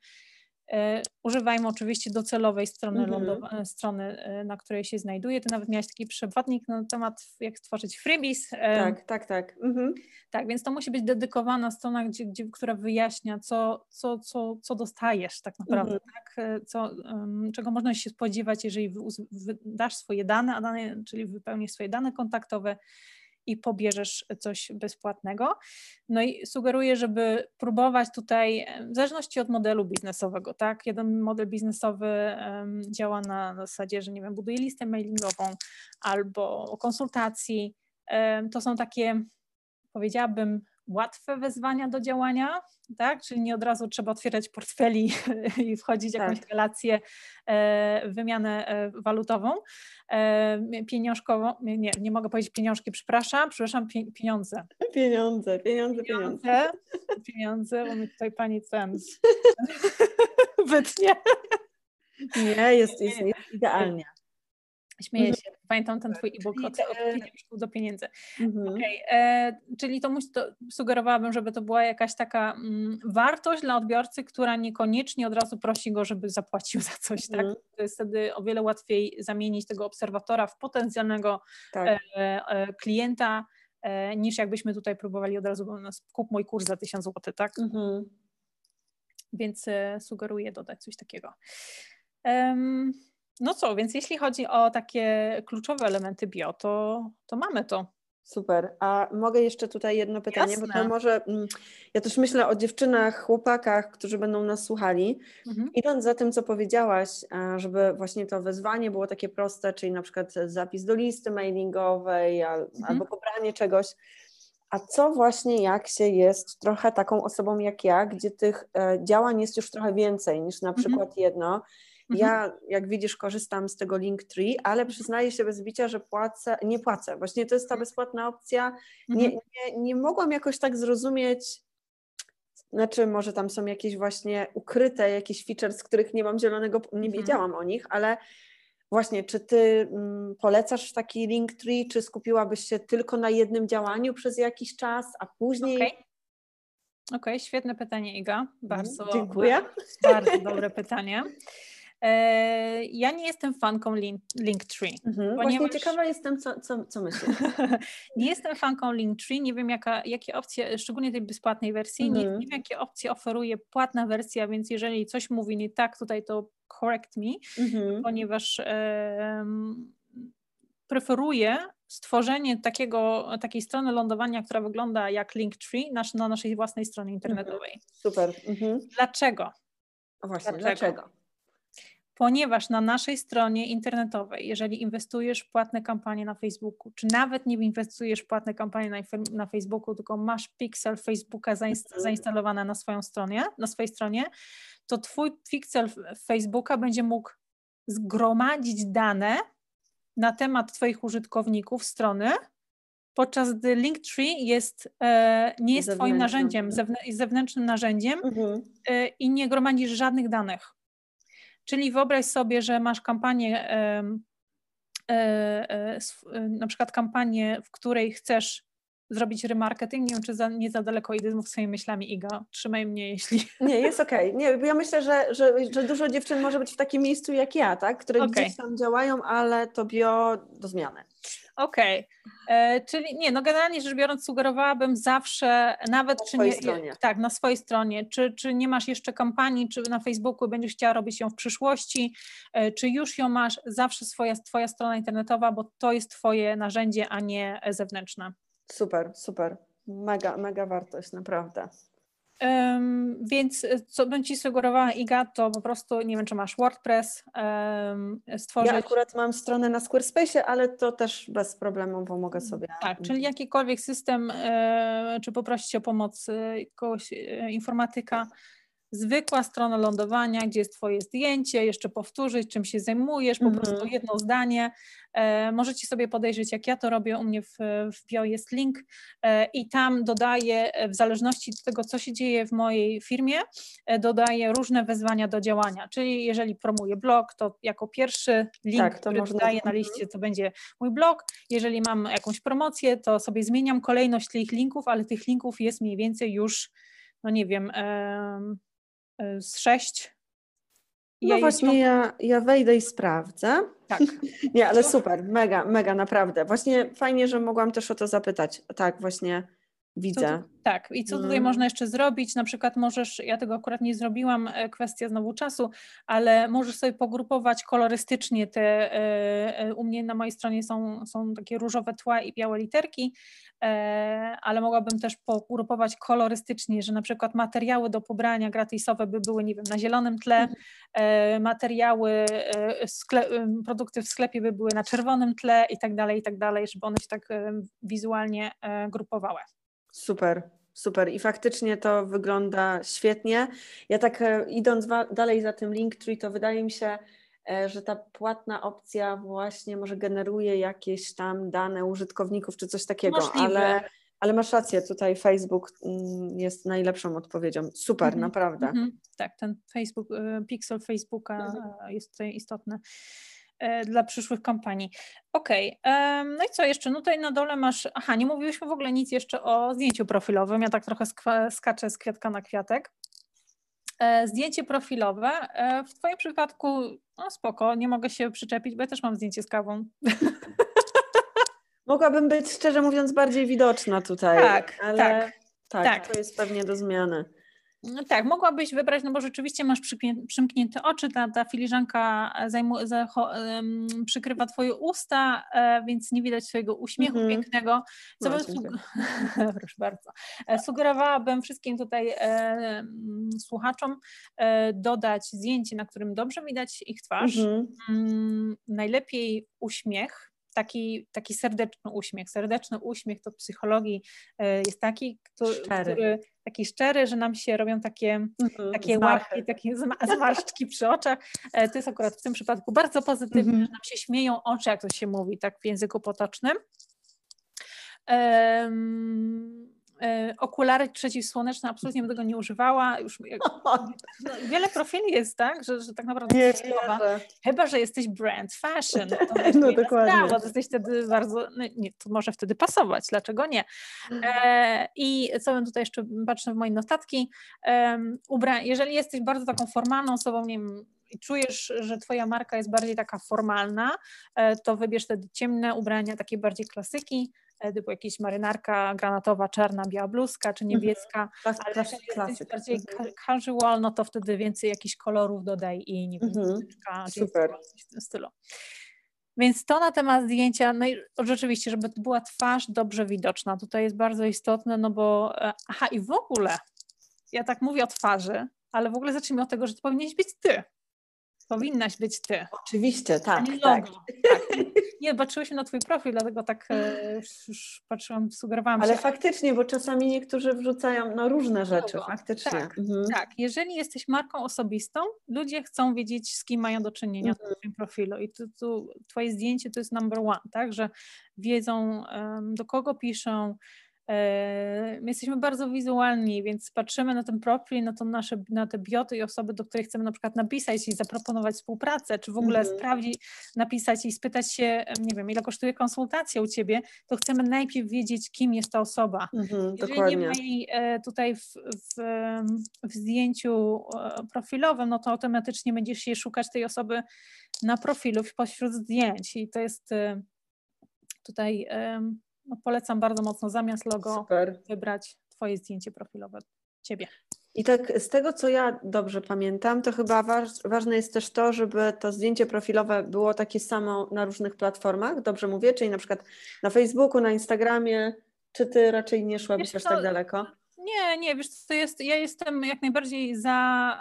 używajmy oczywiście docelowej strony, mm -hmm. strony, e, na której się znajduje. Ty nawet miałeś taki przewodnik na temat, jak stworzyć freebies. Tak, tak, tak. Mm -hmm. Tak, więc to musi być dedykowana strona, gdzie, gdzie, która wyjaśnia, co, co, co, co dostajesz tak naprawdę, mm -hmm. tak? co, um, czego można się spodziewać, jeżeli dasz swoje dane, a dane, czyli wypełnisz swoje dane kontaktowe, i pobierzesz coś bezpłatnego. No i sugeruję, żeby próbować tutaj, w zależności od modelu biznesowego, tak? Jeden model biznesowy działa na zasadzie, że nie wiem, buduje listę mailingową albo konsultacji. To są takie, powiedziałabym, łatwe wezwania do działania, tak? Czyli nie od razu trzeba otwierać portfeli i wchodzić w jakąś tak. relację, e, wymianę e, walutową, e, pieniążkową, nie, nie mogę powiedzieć pieniążki, przepraszam, przepraszam, pieniądze. Pieniądze, pieniądze, pieniądze. Pieniądze, bo mi tutaj pani ten wytnie. Nie, jest, jest, jest idealnie. Śmieję mhm. się, pamiętam ten twój e-book od, od pieniążków do pieniędzy. Mhm. Okay. E, czyli to, musi, to sugerowałabym, żeby to była jakaś taka mm, wartość dla odbiorcy, która niekoniecznie od razu prosi go, żeby zapłacił za coś. Tak? Mhm. Tak? To jest wtedy o wiele łatwiej zamienić tego obserwatora w potencjalnego tak. e, e, klienta, e, niż jakbyśmy tutaj próbowali od razu kup mój kurs za 1000 zł, tak? Mhm. Więc e, sugeruję dodać coś takiego. Um, no co, więc jeśli chodzi o takie kluczowe elementy bio, to, to mamy to. Super. A mogę jeszcze tutaj jedno pytanie, Jasne. bo to może mm, ja też myślę o dziewczynach, chłopakach, którzy będą nas słuchali. Mhm. Idąc za tym, co powiedziałaś, żeby właśnie to wezwanie było takie proste, czyli na przykład zapis do listy mailingowej mhm. albo pobranie czegoś. A co właśnie jak się jest trochę taką osobą jak ja, gdzie tych e, działań jest już trochę więcej niż na mhm. przykład mhm. jedno. Ja, jak widzisz, korzystam z tego Linktree, ale przyznaję się bez bicia, że płacę, nie płacę. Właśnie to jest ta bezpłatna opcja. Nie, mhm. nie, nie mogłam jakoś tak zrozumieć, znaczy może tam są jakieś właśnie ukryte jakieś features, z których nie mam zielonego, nie mhm. wiedziałam o nich, ale właśnie, czy ty mm, polecasz taki Linktree, czy skupiłabyś się tylko na jednym działaniu przez jakiś czas, a później... Okay. Okej, okay, świetne pytanie Iga, bardzo, Dziękuję. bardzo, bardzo dobre pytanie. E, ja nie jestem fanką link, Linktree. Mhm, ponieważ... Właśnie ciekawa jestem, co, co, co myślisz. nie jestem fanką Linktree, nie wiem jaka, jakie opcje, szczególnie tej bezpłatnej wersji, mhm. nie, nie, wiem jakie opcje oferuje płatna wersja, więc jeżeli coś mówi nie tak tutaj, to correct me, mhm. ponieważ e, preferuję stworzenie takiego, takiej strony lądowania, która wygląda jak Linktree na, na naszej własnej stronie mhm. internetowej. Super. Mhm. Dlaczego? Właśnie, dlaczego? dlaczego? Ponieważ na naszej stronie internetowej, jeżeli inwestujesz w płatne kampanie na Facebooku, czy nawet nie inwestujesz w płatne kampanie na, na Facebooku, tylko masz pixel Facebooka mhm. zainstalowane na swoją stronie, na swojej stronie, to twój pixel Facebooka będzie mógł zgromadzić dane na temat twoich użytkowników strony, podczas gdy Linktree jest, e, nie jest twoim narzędziem, zewnętrznym narzędziem mhm. e, i nie gromadzisz żadnych danych. Czyli wyobraź sobie, że masz kampanię, e, e, na przykład kampanię, w której chcesz zrobić remarketing. Nie wiem, czy za, nie za daleko idę z swoimi myślami, Iga. Trzymaj mnie, jeśli... Nie, jest okej. Okay. Nie, bo ja myślę, że, że, że dużo dziewczyn może być w takim miejscu jak ja, tak? Które okay. gdzieś tam działają, ale to bio do zmiany. Okej, okay. E, czyli nie, no generalnie rzecz biorąc sugerowałabym zawsze, nawet na czy nie, stronie. tak, na swojej stronie, czy, czy nie masz jeszcze kampanii, czy na Facebooku będziesz chciała robić ją w przyszłości, e, czy już ją masz, zawsze swoja, twoja strona internetowa, bo to jest twoje narzędzie, a nie zewnętrzne. Super, super, mega, mega wartość, naprawdę. Um, więc e, co bym Ci sugerowała, Iga, to po prostu, nie wiem, czy masz WordPress um, stworzyć. Ja akurat mam stronę na Squarespace, ale to też bez problemu, bo mogę sobie... Tak, czyli jakikolwiek system, e, czy poprosić o pomoc e, kogoś, informatyka, zwykła strona lądowania, gdzie jest Twoje zdjęcie, jeszcze powtórzyć, czym się zajmujesz, po prostu Mhm. jedno zdanie. E, możecie sobie podejrzeć, jak ja to robię, u mnie w, w bio jest link e, i tam dodaję, e, w zależności od tego, co się dzieje w mojej firmie, e, dodaję różne wezwania do działania, czyli jeżeli promuję blog, to jako pierwszy link, Tak, który dodaję na liście, to będzie mój blog. Jeżeli mam jakąś promocję, to sobie zmieniam kolejność tych linków, ale tych linków jest mniej więcej już, no nie wiem, em, z sześć. No właśnie, ja, ja wejdę i sprawdzę. Tak. Nie, ale super, mega, mega, naprawdę. Właśnie fajnie, że mogłam też o to zapytać. Tak, właśnie widzę. tu, tak, i co tutaj Mm. można jeszcze zrobić? Na przykład możesz, ja tego akurat nie zrobiłam, e, kwestia znowu czasu, ale możesz sobie pogrupować kolorystycznie te, e, e, u mnie na mojej stronie są, są takie różowe tła i białe literki, ale mogłabym też pogrupować kolorystycznie, że na przykład materiały do pobrania gratisowe by były, nie wiem, na zielonym tle, e, materiały, produkty w sklepie by były na czerwonym tle i tak dalej, i tak dalej, żeby one się tak wizualnie grupowały. Super, super. I faktycznie to wygląda świetnie. Ja tak e, idąc dalej za tym Linktree, to wydaje mi się, e, że ta płatna opcja właśnie może generuje jakieś tam dane użytkowników czy coś takiego, Możliwe. ale, ale masz rację, tutaj Facebook mm, jest najlepszą odpowiedzią. Super, Mhm, naprawdę. Mhm, tak, ten Facebook, e, pixel Facebooka Mhm. e, jest tutaj istotny dla przyszłych kampanii. Okej, em, no i co jeszcze? No tutaj na dole masz, aha, nie mówiłyśmy w ogóle nic jeszcze o zdjęciu profilowym, ja tak trochę skaczę z kwiatka na kwiatek. E, Zdjęcie profilowe, e, w Twoim przypadku, no spoko, nie mogę się przyczepić, bo ja też mam zdjęcie z kawą. Mogłabym być szczerze mówiąc bardziej widoczna tutaj, Tak, ale tak, tak, tak. to jest pewnie do zmiany. No tak, mogłabyś wybrać, no bo rzeczywiście masz przymknięte oczy, ta, ta filiżanka zajmu, zacho, em, przykrywa twoje usta, e, więc nie widać swojego uśmiechu Mhm. pięknego. Co No, Proszę bardzo. E, Sugerowałabym wszystkim tutaj e, mm, słuchaczom e, dodać zdjęcie, na którym dobrze widać ich twarz. Mhm. Mm, najlepiej uśmiech, taki, taki serdeczny uśmiech. Serdeczny uśmiech to w psychologii e, jest taki, Szczery. który taki szczery, że nam się robią takie, Mhm. takie łapki, takie zma- zmarszczki przy oczach. E, To jest akurat w tym przypadku bardzo pozytywne, Mhm. że nam się śmieją oczy, jak to się mówi, tak w języku potocznym. E, Okulary przeciwsłoneczne absolutnie bym tego nie używała. Już no, wiele profili jest, tak, że, że tak naprawdę Nie wierzę. Chyba, że jesteś brand fashion. To No, dokładnie. Sprawa, to jesteś wtedy bardzo, no, nie, to może wtedy pasować, dlaczego nie? E, I co bym tutaj jeszcze, patrzę w moje notatki, em, ubra- jeżeli jesteś bardzo taką formalną osobą, nie wiem, i czujesz, że twoja marka jest bardziej taka formalna, e, to wybierz wtedy ciemne ubrania, takie bardziej klasyki, e, typu jakieś marynarka granatowa, czarna, biała bluzka, czy niebieska, Klas- ale klas- klasyk. jesteś bardziej Mhm. ca- casual, no to wtedy więcej jakichś kolorów dodaj i nie wiem, Mhm. Super. coś w tym stylu. Więc to na temat zdjęcia, no i rzeczywiście, żeby była twarz dobrze widoczna, tutaj jest bardzo istotne, no bo, e, aha i w ogóle, ja tak mówię o twarzy, ale w ogóle zacznijmy od tego, że to powinieneś być ty. Powinnaś być ty, Oczywiście, tak, nie tak. Tak. Nie, patrzyłyśmy na twój profil, dlatego tak e, już, już patrzyłam, sugerowałam Ale się. faktycznie, bo czasami niektórzy wrzucają no, różne rzeczy, Logo, faktycznie. tak, Mhm. Tak, jeżeli jesteś marką osobistą, ludzie chcą wiedzieć, z kim mają do czynienia Mhm. na twoim profilu i tu, tu twoje zdjęcie to jest number one, tak, że wiedzą em, do kogo piszą, my jesteśmy bardzo wizualni, więc patrzymy na ten profil, na, to nasze, na te bioty i osoby, do których chcemy na przykład napisać i zaproponować współpracę, czy w ogóle Mhm. sprawdzić, napisać i spytać się, nie wiem, ile kosztuje konsultacja u ciebie, to chcemy najpierw wiedzieć, kim jest ta osoba. Mhm, Jeżeli nie dokładnie. ma jej e, tutaj w, w, w zdjęciu e, profilowym, no to automatycznie będziesz jej szukać tej osoby na profilu pośród zdjęć i to jest, e, tutaj no, polecam bardzo mocno zamiast logo Super. wybrać Twoje zdjęcie profilowe Ciebie. I tak z tego, co ja dobrze pamiętam, to chyba waż, ważne jest też to, żeby to zdjęcie profilowe było takie samo na różnych platformach, dobrze mówię, czyli na przykład na Facebooku, na Instagramie, czy ty raczej nie szłabyś wiesz, aż tak daleko? Nie, nie, wiesz, to jest, ja jestem jak najbardziej za,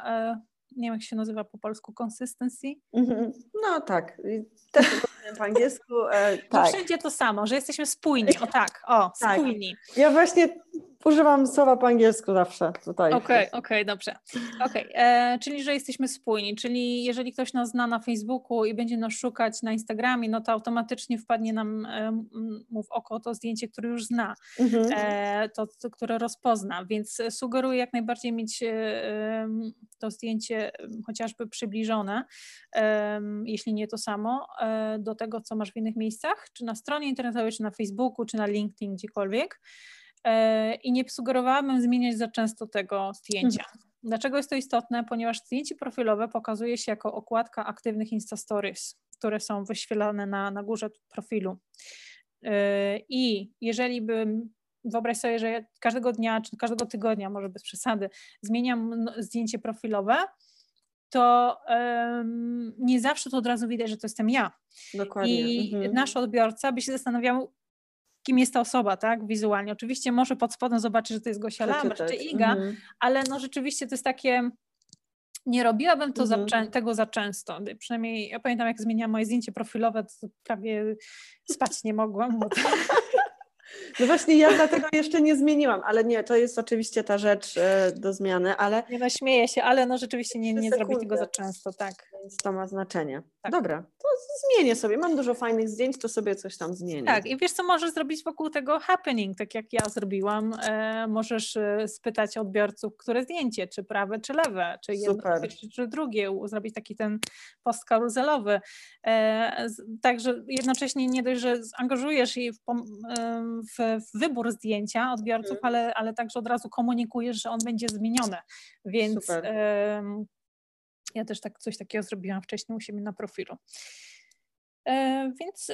e, nie wiem jak się nazywa po polsku, consistency. Mhm. No tak, też po angielsku. E, tak. wszędzie to samo, że jesteśmy spójni, o tak, o, tak. spójni. Ja właśnie Używam słowa po angielsku zawsze tutaj. Okej, okay, okej, okay, dobrze. Okay. E, czyli, że jesteśmy spójni, czyli jeżeli ktoś nas zna na Facebooku i będzie nas szukać na Instagramie, no to automatycznie wpadnie nam e, mu w oko to zdjęcie, które już zna, mhm. e, to, to, które rozpozna, więc sugeruję jak najbardziej mieć e, to zdjęcie chociażby przybliżone, jeśli nie to samo, e, do tego, co masz w innych miejscach, czy na stronie internetowej, czy na Facebooku, czy na LinkedIn, gdziekolwiek. E, i nie sugerowałabym zmieniać za często tego zdjęcia. Mhm. Dlaczego jest to istotne? Ponieważ zdjęcie profilowe pokazuje się jako okładka aktywnych Insta Stories, które są wyświetlane na, na górze profilu. E, I jeżeli bym wyobraź sobie, że ja każdego dnia czy każdego tygodnia, może bez przesady, zmieniam zdjęcie profilowe, to um, nie zawsze to od razu widać, że to jestem ja. Dokładnie. I mhm. nasz odbiorca by się zastanawiał, kim jest ta osoba, tak, wizualnie. Oczywiście może pod spodem zobaczyć, że to jest Gosia Lambert czy Iga, mhm. ale no rzeczywiście to jest takie, nie robiłabym to za, mhm. tego za często. Przynajmniej ja pamiętam, jak zmieniałam moje zdjęcie profilowe, to prawie spać nie mogłam. Bo to... No właśnie ja dlatego jeszcze nie zmieniłam, ale nie, to jest oczywiście ta rzecz e, do zmiany, ale... Nie no, śmieję się, ale no rzeczywiście nie, nie zrobię tego za często, tak. Więc to ma znaczenie. Tak. Dobra, to zmienię sobie, mam dużo fajnych zdjęć, to sobie coś tam zmienię. Tak i wiesz co możesz zrobić wokół tego happening, tak jak ja zrobiłam, e, możesz e, spytać odbiorców, które zdjęcie, czy prawe, czy lewe, czy jedno, czy, czy drugie, zrobić taki ten post karuzelowy. E, także jednocześnie nie dość, że angażujesz je w, w, w wybór zdjęcia odbiorców, mhm. ale, ale także od razu komunikujesz, że on będzie zmieniony. Więc ja też tak, coś takiego zrobiłam wcześniej u siebie na profilu. E, więc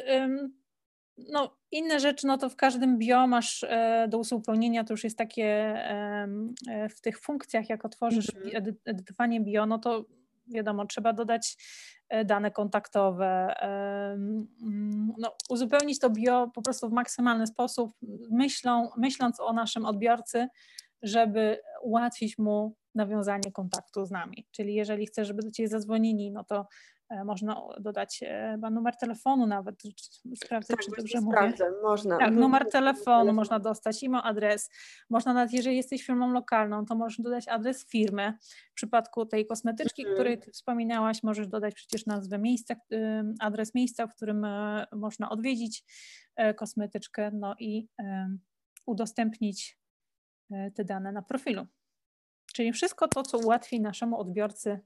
no, inne rzeczy, no to w każdym bio masz e, do uzupełnienia, to już jest takie e, w tych funkcjach, jak otworzysz mhm. edytowanie bio, no to wiadomo, trzeba dodać dane kontaktowe, no, uzupełnić to bio po prostu w maksymalny sposób, myślą, myśląc o naszym odbiorcy, żeby ułatwić mu nawiązanie kontaktu z nami. Czyli jeżeli chcesz, żeby do Ciebie zadzwonili, no to e, można dodać e, chyba numer telefonu nawet, sprawdzę, tak, czy dobrze mówię. można. Tak, mhm. numer telefonu można dostać, e adres. Można nawet, jeżeli jesteś firmą lokalną, to możesz dodać adres firmy. W przypadku tej kosmetyczki, mhm. której Ty wspominałaś, możesz dodać przecież nazwę miejsca, adres miejsca, w którym można odwiedzić kosmetyczkę, no i udostępnić te dane na profilu. Czyli wszystko to, co ułatwi naszemu odbiorcy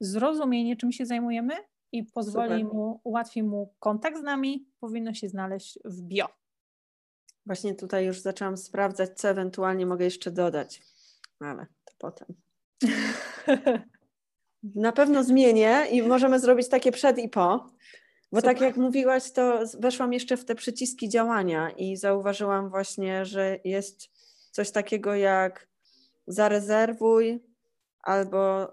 zrozumienie, czym się zajmujemy i pozwoli Super. mu, ułatwi mu kontakt z nami, powinno się znaleźć w bio. Właśnie tutaj już zaczęłam sprawdzać, co ewentualnie mogę jeszcze dodać, ale to potem. Na pewno zmienię i możemy zrobić takie przed i po. Bo tak Super. tak jak mówiłaś, to weszłam jeszcze w te przyciski działania i zauważyłam właśnie, że jest coś takiego jak zarezerwuj albo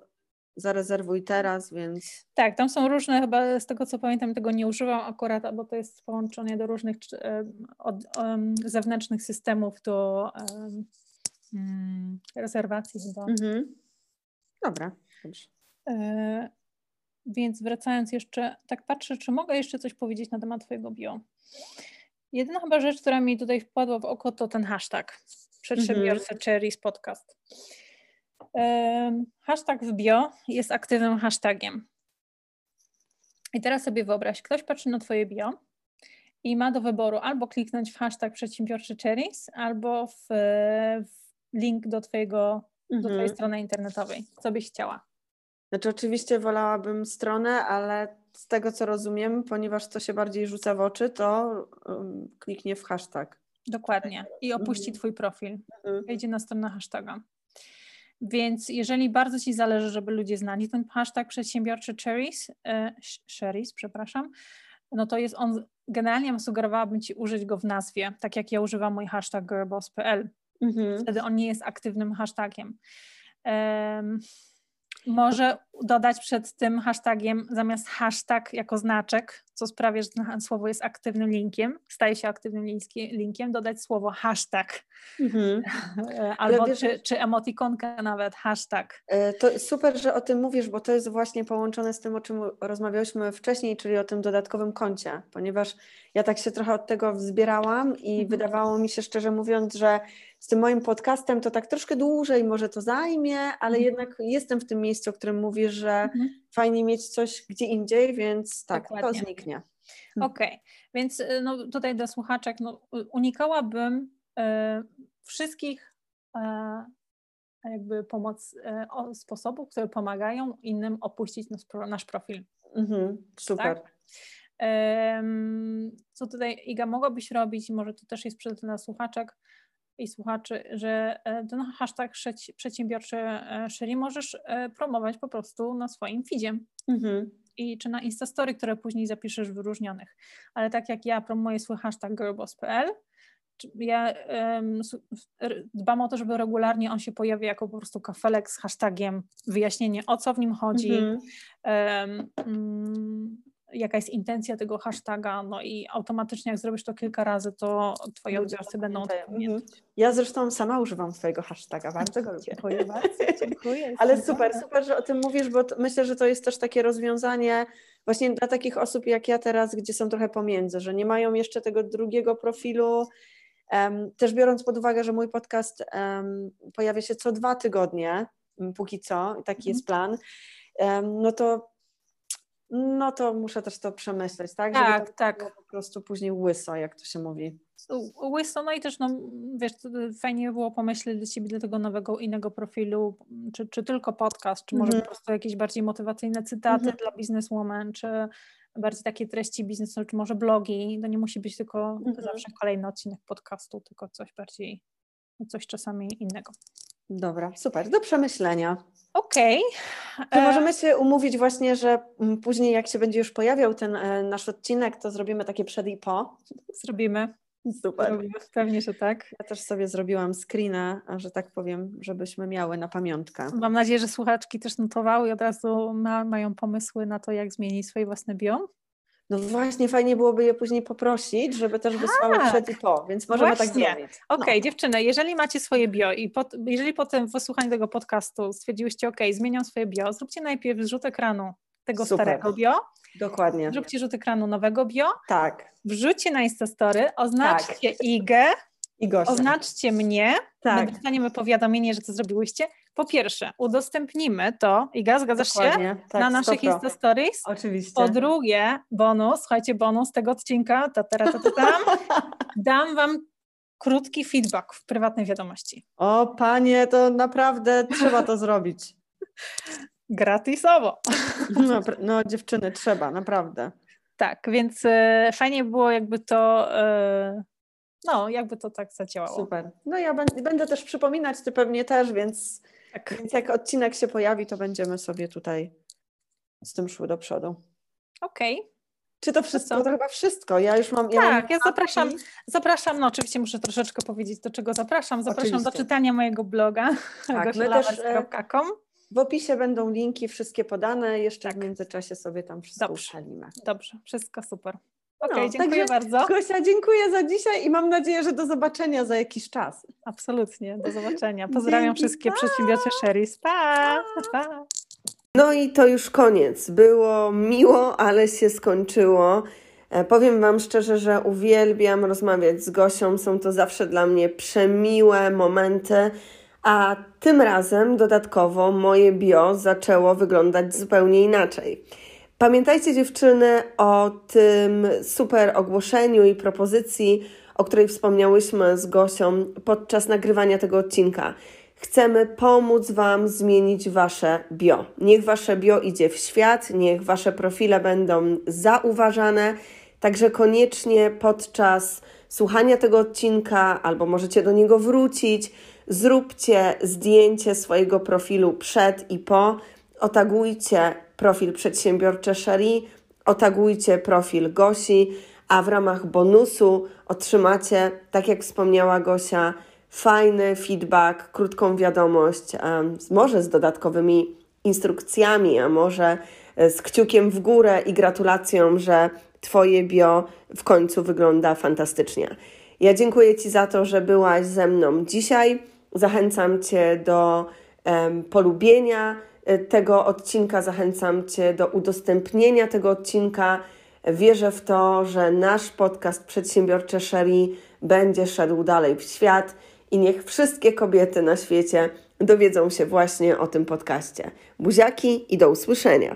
zarezerwuj teraz, więc. Tak, tam są różne, chyba z tego co pamiętam, tego nie używam akurat, bo to jest połączone do różnych e, od, um, zewnętrznych systemów do um, rezerwacji chyba. Mhm. Dobra, dobrze. E, więc wracając jeszcze, tak patrzę, czy mogę jeszcze coś powiedzieć na temat Twojego bio. Jedyna chyba rzecz, która mi tutaj wpadła w oko, to ten hashtag przedsiębiorca mhm. Cherries Podcast. Hashtag w bio jest aktywnym hashtagiem. I teraz sobie wyobraź, ktoś patrzy na Twoje bio i ma do wyboru albo kliknąć w hashtag przedsiębiorczy Cherries, albo w, w link do, twojego, mhm. do Twojej strony internetowej. Co byś chciała? Znaczy, oczywiście wolałabym stronę, ale z tego co rozumiem, ponieważ to się bardziej rzuca w oczy, to um, kliknie w hashtag. Dokładnie. I opuści mhm. Twój profil. Mhm. Wejdzie na stronę hashtaga. Więc jeżeli bardzo Ci zależy, żeby ludzie znali ten hashtag przedsiębiorczy cherries, e, cherries, przepraszam, no to jest on, generalnie sugerowałabym Ci użyć go w nazwie, tak jak ja używam mój hashtag girlboss.pl. Mhm. Wtedy on nie jest aktywnym hashtagiem. Um, może dodać przed tym hashtagiem zamiast hashtag jako znaczek, co sprawia, że słowo jest aktywnym linkiem, staje się aktywnym linkiem, dodać słowo hashtag. Mhm. Albo wiesz, czy, czy emotikonkę nawet, hashtag. E, to super, że o tym mówisz, bo to jest właśnie połączone z tym, o czym rozmawiałyśmy wcześniej, czyli o tym dodatkowym koncie, ponieważ ja tak się trochę od tego wzbierałam i mhm. wydawało mi się szczerze mówiąc, że z tym moim podcastem to tak troszkę dłużej może to zajmie, ale mhm. jednak jestem w tym miejscu, o którym mówisz, że mhm. fajnie mieć coś gdzie indziej, więc tak, Dokładnie. to zniknie. Okej, okay. więc y, no, tutaj do słuchaczek no, unikałabym y, wszystkich y, jakby pomoc, y, o, sposobów, które pomagają innym opuścić nasz, nasz profil. Mhm, super. Tak? Co tutaj Iga mogłabyś robić, może to też jest przydatne dla słuchaczek, i słuchaczy, że e, ten hashtag przedsiębiorczy e, Sherry możesz e, promować po prostu na swoim feedzie. Mhm. I czy na Instastory, które później zapiszesz wyróżnionych. Ale tak jak ja promuję swój hashtag girlboss.pl, ja um, dbam o to, żeby regularnie on się pojawiał jako po prostu kafelek z hashtagiem, wyjaśnienie o co w nim chodzi, um, um, jaka jest intencja tego hashtaga, no i automatycznie jak zrobisz to kilka razy, to twoi odbiorcy będą to pamiętać. Mhm. Ja zresztą sama używam twojego hashtaga, bardzo go lubię. Dziękuję bardzo, dziękuję. Ale super, super, że o tym mówisz, bo myślę, że to jest też takie rozwiązanie właśnie dla takich osób jak ja teraz, gdzie są trochę pomiędzy, że nie mają jeszcze tego drugiego profilu, um, też biorąc pod uwagę, że mój podcast um, pojawia się co dwa tygodnie, póki co, taki jest plan, um, no to no to muszę też to przemyśleć, tak? Tak, Żeby to tak. po prostu później łyso, jak to się mówi. Łyso, no i też, no wiesz, fajnie było pomyśleć dla Ciebie, dla tego nowego, innego profilu, czy, czy tylko podcast, czy może mm po prostu jakieś bardziej motywacyjne cytaty mm -hmm. dla bizneswoman, czy bardziej takie treści biznesowe, czy może blogi. To nie musi być tylko mm -hmm. zawsze kolejny odcinek podcastu, tylko coś bardziej, coś czasami innego. Dobra, super, do przemyślenia. Okej. Okay. To możemy się umówić właśnie, że mm, później jak się będzie już pojawiał ten e, nasz odcinek, to zrobimy takie przed i po. Zrobimy. Super. Zrobimy. Pewnie, że tak. Ja też sobie zrobiłam screena, że tak powiem, żebyśmy miały na pamiątkę. Mam nadzieję, że słuchaczki też notowały i od razu ma, mają pomysły na to, jak zmienić swoje własne bio. No właśnie, fajnie byłoby je później poprosić, żeby też wysłały tak, przed i po, więc możemy tak właśnie. tak zrobić. Okej, okay, no. dziewczyny, jeżeli macie swoje bio i pod, jeżeli potem w wysłuchaniu tego podcastu stwierdziłyście, ok, zmieniam swoje bio, zróbcie najpierw rzut ekranu tego Super. starego bio. Dokładnie. Zróbcie rzut ekranu nowego bio. Tak. Wrzućcie na Instastory, oznaczcie tak. Igę, I oznaczcie mnie, tak. dostaniemy powiadomienie, że to zrobiłyście po pierwsze, udostępnimy to, Iga, zgadzasz Dokładnie, się? Tak, na naszych Insta Stories. Oczywiście. Po drugie, bonus, słuchajcie, bonus tego odcinka, ta, ta, ta, ta, ta, dam Wam krótki feedback w prywatnej wiadomości. O panie, to naprawdę trzeba to zrobić. Gratisowo. No, no dziewczyny, trzeba, naprawdę. Tak, więc e, fajnie było jakby to... E, no, jakby to tak zadziałało. Super. No ja będę też przypominać, ty pewnie też, więc tak. Więc jak odcinek się pojawi, to będziemy sobie tutaj z tym szły do przodu. Okej. Okay. Czy to wszystko? To, to, chyba wszystko. Ja już mam. Ja tak, mam ja zapraszam, zapraszam. No oczywiście muszę troszeczkę powiedzieć, do czego zapraszam. Zapraszam oczywiście. do czytania mojego bloga tak, e, W opisie będą linki, wszystkie podane. Jeszcze tak. w międzyczasie sobie tam wszystko Dobrze. ustalimy. Dobrze, wszystko super. Okej, okay, no, dziękuję bardzo. Gosia, dziękuję za dzisiaj i mam nadzieję, że do zobaczenia za jakiś czas. Absolutnie, do zobaczenia. Pozdrawiam Dzięki, wszystkie przedsiębiorcze Sherry's. Pa, pa. No i to już koniec. Było miło, ale się skończyło. E, powiem Wam szczerze, że uwielbiam rozmawiać z Gosią. Są to zawsze dla mnie przemiłe momenty. A tym razem dodatkowo moje bio zaczęło wyglądać zupełnie inaczej. Pamiętajcie dziewczyny o tym super ogłoszeniu i propozycji, o której wspomniałyśmy z Gosią podczas nagrywania tego odcinka. Chcemy pomóc Wam zmienić Wasze bio. Niech Wasze bio idzie w świat, niech Wasze profile będą zauważane. Także koniecznie podczas słuchania tego odcinka, albo możecie do niego wrócić, zróbcie zdjęcie swojego profilu przed i po, otagujcie profil przedsiębiorcze Shari otagujcie profil Gosi, a w ramach bonusu otrzymacie, tak jak wspomniała Gosia, fajny feedback, krótką wiadomość, może z dodatkowymi instrukcjami, a może e, z kciukiem w górę i gratulacją, że Twoje bio w końcu wygląda fantastycznie. Ja dziękuję Ci za to, że byłaś ze mną dzisiaj. Zachęcam Cię do um, polubienia tego odcinka, zachęcam Cię do udostępnienia tego odcinka. Wierzę w to, że nasz podcast Przedsiębiorcze Sherry będzie szedł dalej w świat i niech wszystkie kobiety na świecie dowiedzą się właśnie o tym podcaście. Buziaki i do usłyszenia.